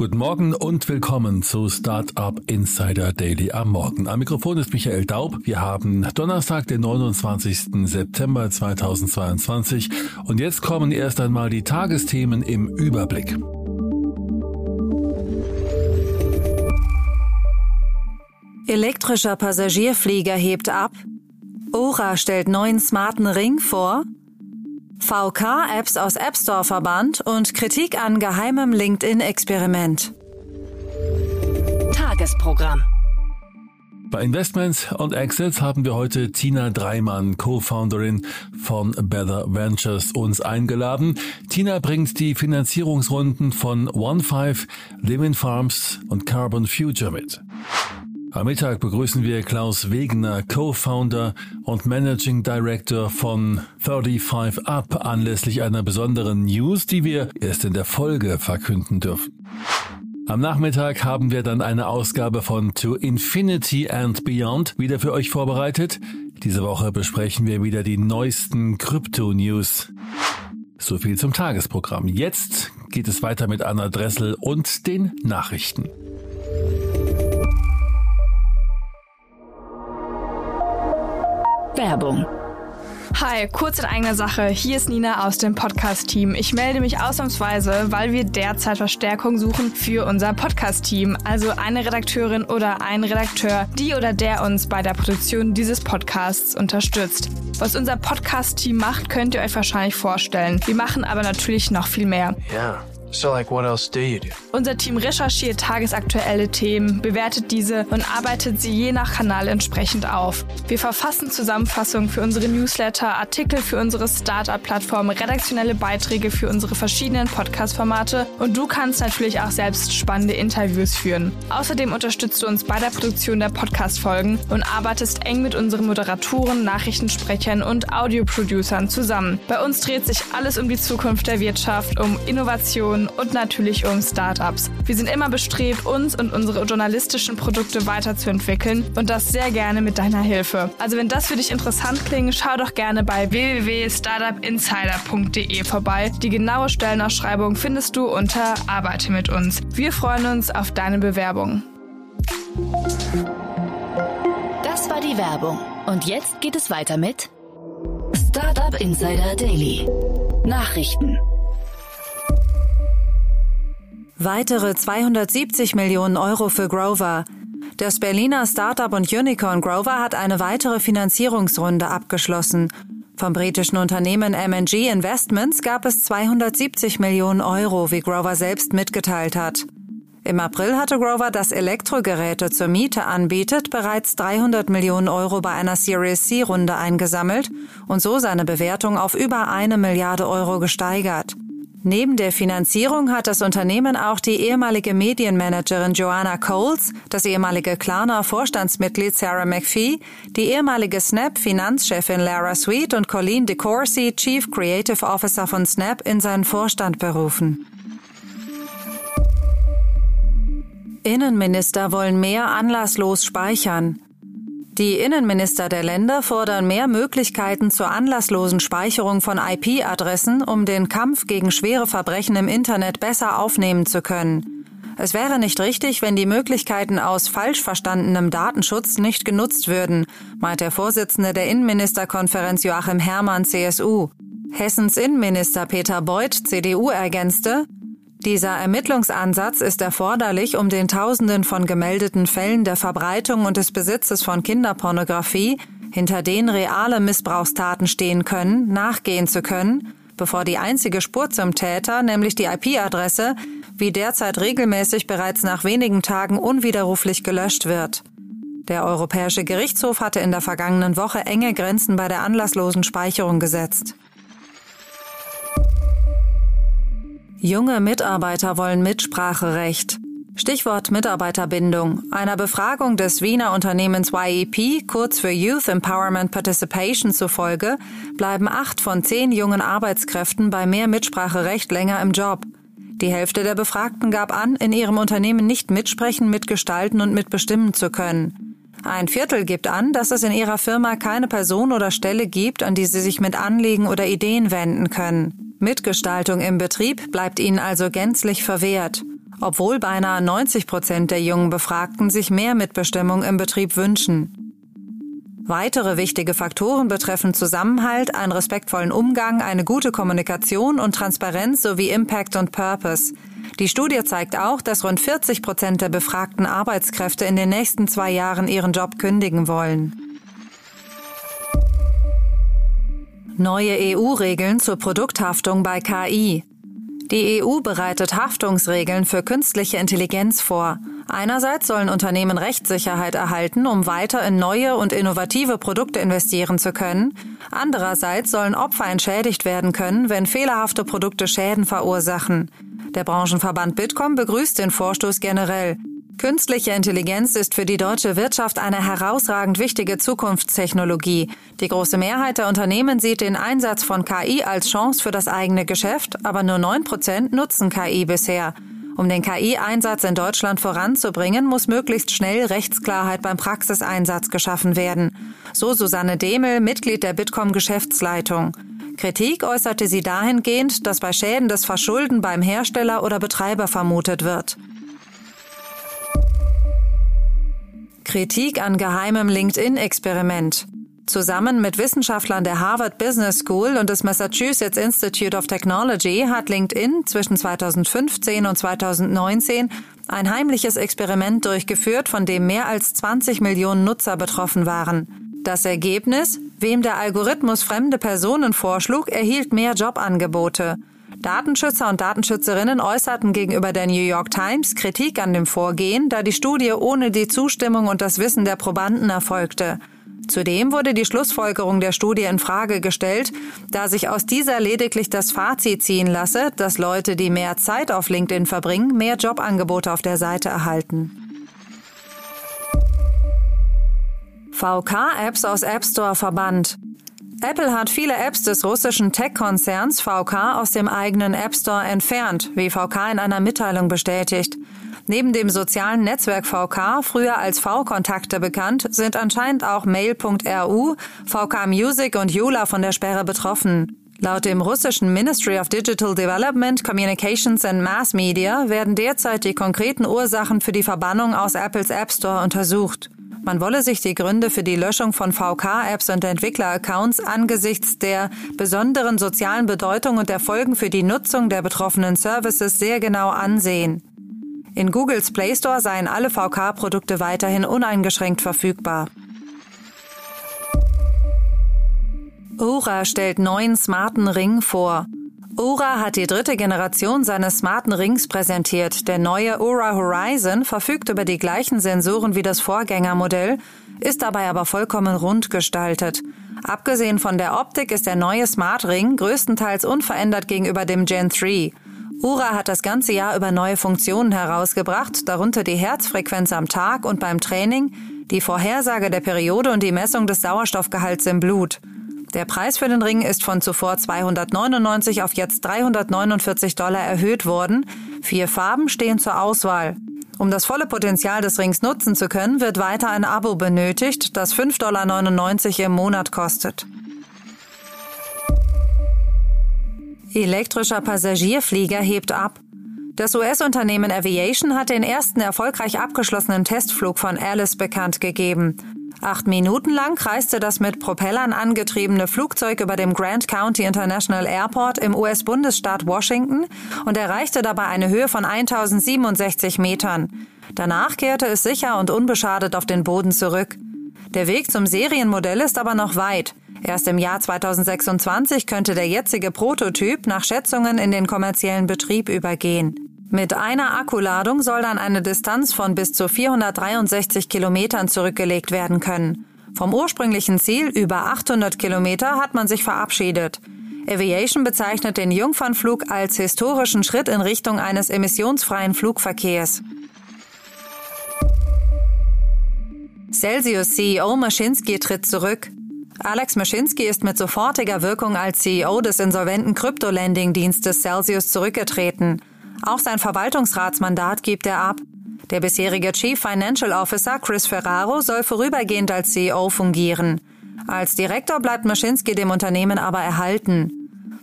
Guten Morgen und willkommen zu Startup Insider Daily am Morgen. Am Mikrofon ist Michael Daub. Wir haben Donnerstag, den 29. September 2022 und jetzt kommen erst einmal die Tagesthemen im Überblick. Elektrischer Passagierflieger hebt ab. Ora stellt neuen smarten Ring vor. VK-Apps aus App Store verbannt und Kritik an geheimem LinkedIn-Experiment. Tagesprogramm. Bei Investments und Exits haben wir heute Tina Dreimann, Co-Founderin von Better Ventures, uns eingeladen. Tina bringt die Finanzierungsrunden von OneFive, Living Farms und Carbon Future mit. Am Mittag begrüßen wir Klaus Wegener, Co-Founder und Managing Director von 35 Up anlässlich einer besonderen News, die wir erst in der Folge verkünden dürfen. Am Nachmittag haben wir dann eine Ausgabe von To Infinity and Beyond wieder für euch vorbereitet. Diese Woche besprechen wir wieder die neuesten Krypto-News. So viel zum Tagesprogramm. Jetzt geht es weiter mit Anna Dressel und den Nachrichten. Werbung. Hi, kurz in eigener Sache. Hier ist Nina aus dem Podcast-Team. Ich melde mich ausnahmsweise, weil wir derzeit Verstärkung suchen für unser Podcast-Team. Also eine Redakteurin oder ein Redakteur, die oder der uns bei der Produktion dieses Podcasts unterstützt. Was unser Podcast-Team macht, könnt ihr euch wahrscheinlich vorstellen. Wir machen aber natürlich noch viel mehr. Ja. So, like, what else do you do? Unser Team recherchiert tagesaktuelle Themen, bewertet diese und arbeitet sie je nach Kanal entsprechend auf. Wir verfassen Zusammenfassungen für unsere Newsletter, Artikel für unsere Startup-Plattform, redaktionelle Beiträge für unsere verschiedenen Podcast-Formate und du kannst natürlich auch selbst spannende Interviews führen. Außerdem unterstützt du uns bei der Produktion der Podcast-Folgen und arbeitest eng mit unseren Moderatoren, Nachrichtensprechern und Audioproducern zusammen. Bei uns dreht sich alles um die Zukunft der Wirtschaft, um Innovation, und natürlich um Startups. Wir sind immer bestrebt, uns und unsere journalistischen Produkte weiterzuentwickeln und das sehr gerne mit deiner Hilfe. Also wenn das für dich interessant klingt, schau doch gerne bei www.startupinsider.de vorbei. Die genaue Stellenausschreibung findest du unter Arbeite mit uns. Wir freuen uns auf deine Bewerbung. Das war die Werbung. Und jetzt geht es weiter mit Startup Insider Daily. Nachrichten. Weitere 270 Millionen Euro für Grover. Das Berliner Startup und Unicorn Grover hat eine weitere Finanzierungsrunde abgeschlossen. Vom britischen Unternehmen MG Investments gab es 270 Millionen Euro, wie Grover selbst mitgeteilt hat. Im April hatte Grover, das Elektrogeräte zur Miete anbietet, bereits 300 Millionen Euro bei einer Series C-Runde eingesammelt und so seine Bewertung auf über eine Milliarde Euro gesteigert. Neben der Finanzierung hat das Unternehmen auch die ehemalige Medienmanagerin Joanna Coles, das ehemalige Klarna Vorstandsmitglied Sarah McPhee, die ehemalige Snap Finanzchefin Lara Sweet und Colleen DeCourcy, Chief Creative Officer von Snap, in seinen Vorstand berufen. Innenminister wollen mehr anlasslos speichern. Die Innenminister der Länder fordern mehr Möglichkeiten zur anlasslosen Speicherung von IP-Adressen, um den Kampf gegen schwere Verbrechen im Internet besser aufnehmen zu können. Es wäre nicht richtig, wenn die Möglichkeiten aus falsch verstandenem Datenschutz nicht genutzt würden, meint der Vorsitzende der Innenministerkonferenz Joachim Herrmann CSU. Hessens Innenminister Peter Beuth CDU ergänzte, dieser Ermittlungsansatz ist erforderlich, um den Tausenden von gemeldeten Fällen der Verbreitung und des Besitzes von Kinderpornografie, hinter denen reale Missbrauchstaten stehen können, nachgehen zu können, bevor die einzige Spur zum Täter, nämlich die IP-Adresse, wie derzeit regelmäßig bereits nach wenigen Tagen unwiderruflich gelöscht wird. Der Europäische Gerichtshof hatte in der vergangenen Woche enge Grenzen bei der anlasslosen Speicherung gesetzt. Junge Mitarbeiter wollen Mitspracherecht. Stichwort Mitarbeiterbindung. Einer Befragung des Wiener Unternehmens YEP, kurz für Youth Empowerment Participation zufolge, bleiben acht von zehn jungen Arbeitskräften bei mehr Mitspracherecht länger im Job. Die Hälfte der Befragten gab an, in ihrem Unternehmen nicht mitsprechen, mitgestalten und mitbestimmen zu können. Ein Viertel gibt an, dass es in ihrer Firma keine Person oder Stelle gibt, an die sie sich mit Anliegen oder Ideen wenden können. Mitgestaltung im Betrieb bleibt ihnen also gänzlich verwehrt, obwohl beinahe 90 Prozent der jungen Befragten sich mehr Mitbestimmung im Betrieb wünschen. Weitere wichtige Faktoren betreffen Zusammenhalt, einen respektvollen Umgang, eine gute Kommunikation und Transparenz sowie Impact und Purpose. Die Studie zeigt auch, dass rund 40 Prozent der befragten Arbeitskräfte in den nächsten zwei Jahren ihren Job kündigen wollen. Neue EU-Regeln zur Produkthaftung bei KI. Die EU bereitet Haftungsregeln für künstliche Intelligenz vor. Einerseits sollen Unternehmen Rechtssicherheit erhalten, um weiter in neue und innovative Produkte investieren zu können. Andererseits sollen Opfer entschädigt werden können, wenn fehlerhafte Produkte Schäden verursachen. Der Branchenverband Bitkom begrüßt den Vorstoß generell. Künstliche Intelligenz ist für die deutsche Wirtschaft eine herausragend wichtige Zukunftstechnologie. Die große Mehrheit der Unternehmen sieht den Einsatz von KI als Chance für das eigene Geschäft, aber nur neun Prozent nutzen KI bisher. Um den KI-Einsatz in Deutschland voranzubringen, muss möglichst schnell Rechtsklarheit beim Praxiseinsatz geschaffen werden. So Susanne Demel, Mitglied der Bitkom Geschäftsleitung. Kritik äußerte sie dahingehend, dass bei Schäden das Verschulden beim Hersteller oder Betreiber vermutet wird. Kritik an geheimem LinkedIn-Experiment. Zusammen mit Wissenschaftlern der Harvard Business School und des Massachusetts Institute of Technology hat LinkedIn zwischen 2015 und 2019 ein heimliches Experiment durchgeführt, von dem mehr als 20 Millionen Nutzer betroffen waren. Das Ergebnis? Wem der Algorithmus fremde Personen vorschlug, erhielt mehr Jobangebote. Datenschützer und Datenschützerinnen äußerten gegenüber der New York Times Kritik an dem Vorgehen, da die Studie ohne die Zustimmung und das Wissen der Probanden erfolgte. Zudem wurde die Schlussfolgerung der Studie in Frage gestellt, da sich aus dieser lediglich das Fazit ziehen lasse, dass Leute, die mehr Zeit auf LinkedIn verbringen, mehr Jobangebote auf der Seite erhalten. VK-Apps aus App Store verbannt. Apple hat viele Apps des russischen Tech-Konzerns VK aus dem eigenen App Store entfernt, wie VK in einer Mitteilung bestätigt. Neben dem sozialen Netzwerk VK, früher als V-Kontakte bekannt, sind anscheinend auch Mail.ru, VK Music und Yula von der Sperre betroffen. Laut dem russischen Ministry of Digital Development, Communications and Mass Media werden derzeit die konkreten Ursachen für die Verbannung aus Apples App Store untersucht. Man wolle sich die Gründe für die Löschung von VK-Apps und Entwickler-Accounts angesichts der besonderen sozialen Bedeutung und der Folgen für die Nutzung der betroffenen Services sehr genau ansehen. In Googles Play Store seien alle VK-Produkte weiterhin uneingeschränkt verfügbar. Ora stellt neuen smarten Ring vor. Ora hat die dritte Generation seines smarten Rings präsentiert. Der neue Ora Horizon verfügt über die gleichen Sensoren wie das Vorgängermodell, ist dabei aber vollkommen rund gestaltet. Abgesehen von der Optik ist der neue Smart Ring größtenteils unverändert gegenüber dem Gen 3. Ura hat das ganze Jahr über neue Funktionen herausgebracht, darunter die Herzfrequenz am Tag und beim Training, die Vorhersage der Periode und die Messung des Sauerstoffgehalts im Blut. Der Preis für den Ring ist von zuvor 299 auf jetzt 349 Dollar erhöht worden. Vier Farben stehen zur Auswahl. Um das volle Potenzial des Rings nutzen zu können, wird weiter ein Abo benötigt, das 5,99 Dollar im Monat kostet. Elektrischer Passagierflieger hebt ab. Das US-Unternehmen Aviation hat den ersten erfolgreich abgeschlossenen Testflug von Alice bekannt gegeben. Acht Minuten lang kreiste das mit Propellern angetriebene Flugzeug über dem Grant County International Airport im US-Bundesstaat Washington und erreichte dabei eine Höhe von 1067 Metern. Danach kehrte es sicher und unbeschadet auf den Boden zurück. Der Weg zum Serienmodell ist aber noch weit. Erst im Jahr 2026 könnte der jetzige Prototyp nach Schätzungen in den kommerziellen Betrieb übergehen. Mit einer Akkuladung soll dann eine Distanz von bis zu 463 Kilometern zurückgelegt werden können. Vom ursprünglichen Ziel über 800 Kilometer hat man sich verabschiedet. Aviation bezeichnet den Jungfernflug als historischen Schritt in Richtung eines emissionsfreien Flugverkehrs. Celsius CEO Maschinsky tritt zurück. Alex Maschinsky ist mit sofortiger Wirkung als CEO des insolventen Krypto-Lending-Dienstes Celsius zurückgetreten. Auch sein Verwaltungsratsmandat gibt er ab. Der bisherige Chief Financial Officer Chris Ferraro soll vorübergehend als CEO fungieren. Als Direktor bleibt Maschinsky dem Unternehmen aber erhalten.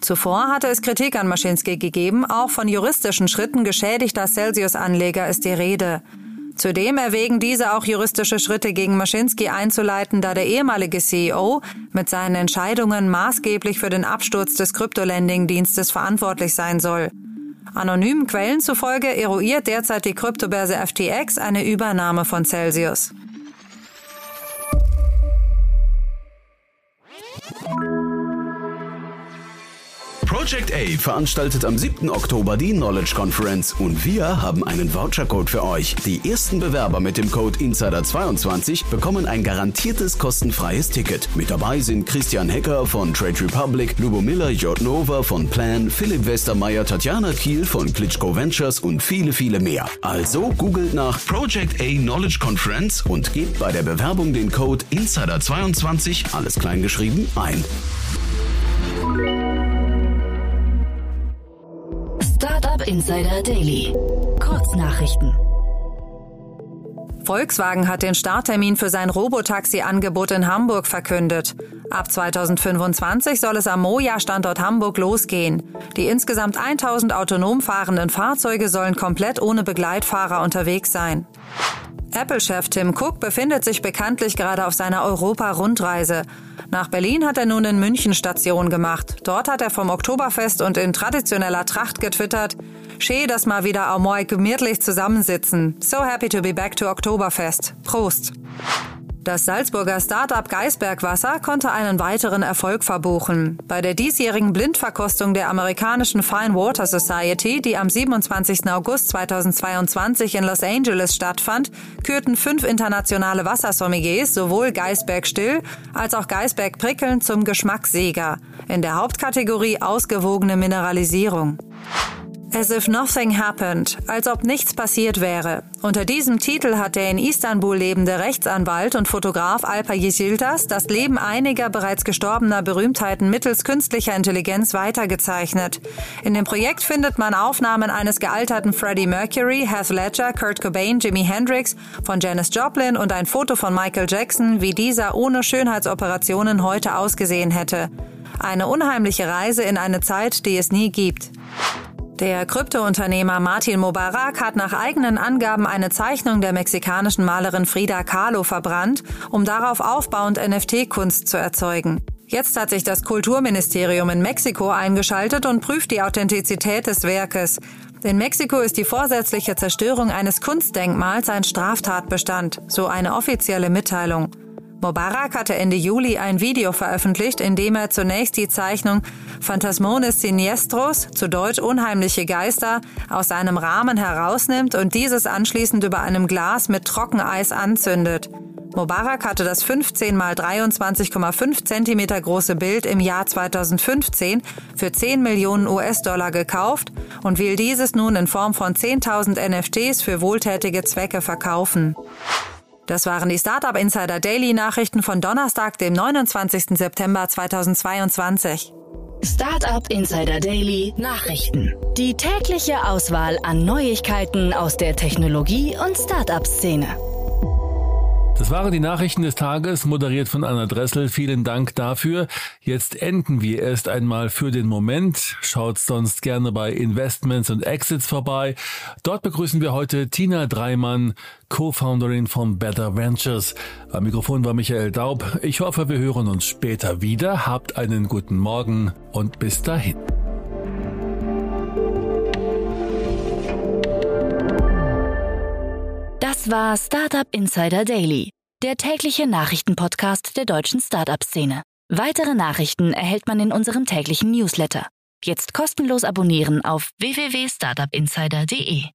Zuvor hatte es Kritik an Maschinsky gegeben, auch von juristischen Schritten geschädigter Celsius-Anleger ist die Rede. Zudem erwägen diese auch juristische Schritte gegen Maschinsky einzuleiten, da der ehemalige CEO mit seinen Entscheidungen maßgeblich für den Absturz des Kryptolending-Dienstes verantwortlich sein soll. Anonymen Quellen zufolge eruiert derzeit die Kryptobörse FTX eine Übernahme von Celsius. Project A veranstaltet am 7. Oktober die Knowledge Conference und wir haben einen Vouchercode für euch. Die ersten Bewerber mit dem Code Insider22 bekommen ein garantiertes kostenfreies Ticket. Mit dabei sind Christian Hecker von Trade Republic, Lubomila Jotnova von Plan, Philipp Westermeier, Tatjana Kiel von Klitschko Ventures und viele, viele mehr. Also googelt nach Project A Knowledge Conference und gebt bei der Bewerbung den Code Insider22, alles klein geschrieben, ein. Insider Daily. Kurznachrichten. Volkswagen hat den Starttermin für sein Robotaxi-Angebot in Hamburg verkündet. Ab 2025 soll es am Moja-Standort Hamburg losgehen. Die insgesamt 1000 autonom fahrenden Fahrzeuge sollen komplett ohne Begleitfahrer unterwegs sein. Apple-Chef Tim Cook befindet sich bekanntlich gerade auf seiner Europa-Rundreise. Nach Berlin hat er nun in München Station gemacht. Dort hat er vom Oktoberfest und in traditioneller Tracht getwittert, Schön, dass mal wieder auch gemütlich zusammensitzen. So happy to be back to Oktoberfest. Prost! Das Salzburger Startup Geisbergwasser konnte einen weiteren Erfolg verbuchen. Bei der diesjährigen Blindverkostung der amerikanischen Fine Water Society, die am 27. August 2022 in Los Angeles stattfand, kürten fünf internationale Wassersommeliers sowohl Geisberg Still als auch Geisberg Prickeln zum Geschmackssieger. In der Hauptkategorie ausgewogene Mineralisierung. As if nothing happened, als ob nichts passiert wäre. Unter diesem Titel hat der in Istanbul lebende Rechtsanwalt und Fotograf Alper Yeşiltas das Leben einiger bereits gestorbener Berühmtheiten mittels künstlicher Intelligenz weitergezeichnet. In dem Projekt findet man Aufnahmen eines gealterten Freddie Mercury, Heath Ledger, Kurt Cobain, Jimi Hendrix, von Janis Joplin und ein Foto von Michael Jackson, wie dieser ohne Schönheitsoperationen heute ausgesehen hätte. Eine unheimliche Reise in eine Zeit, die es nie gibt. Der Kryptounternehmer Martin Mubarak hat nach eigenen Angaben eine Zeichnung der mexikanischen Malerin Frida Kahlo verbrannt, um darauf aufbauend NFT-Kunst zu erzeugen. Jetzt hat sich das Kulturministerium in Mexiko eingeschaltet und prüft die Authentizität des Werkes. In Mexiko ist die vorsätzliche Zerstörung eines Kunstdenkmals ein Straftatbestand, so eine offizielle Mitteilung. Mubarak hatte Ende Juli ein Video veröffentlicht, in dem er zunächst die Zeichnung Phantasmones Siniestros, zu Deutsch unheimliche Geister, aus seinem Rahmen herausnimmt und dieses anschließend über einem Glas mit Trockeneis anzündet. Mubarak hatte das 15 mal 23,5 Zentimeter große Bild im Jahr 2015 für 10 Millionen US-Dollar gekauft und will dieses nun in Form von 10.000 NFTs für wohltätige Zwecke verkaufen. Das waren die Startup Insider Daily Nachrichten von Donnerstag, dem 29. September 2022. Startup Insider Daily Nachrichten. Die tägliche Auswahl an Neuigkeiten aus der Technologie- und Startup-Szene. Das waren die Nachrichten des Tages, moderiert von Anna Dressel. Vielen Dank dafür. Jetzt enden wir erst einmal für den Moment. Schaut sonst gerne bei Investments und Exits vorbei. Dort begrüßen wir heute Tina Dreimann, Co-Founderin von Better Ventures. Am Mikrofon war Michael Daub. Ich hoffe, wir hören uns später wieder. Habt einen guten Morgen und bis dahin. Das war Startup Insider Daily, der tägliche Nachrichtenpodcast der deutschen Startup-Szene. Weitere Nachrichten erhält man in unserem täglichen Newsletter. Jetzt kostenlos abonnieren auf www.startupinsider.de.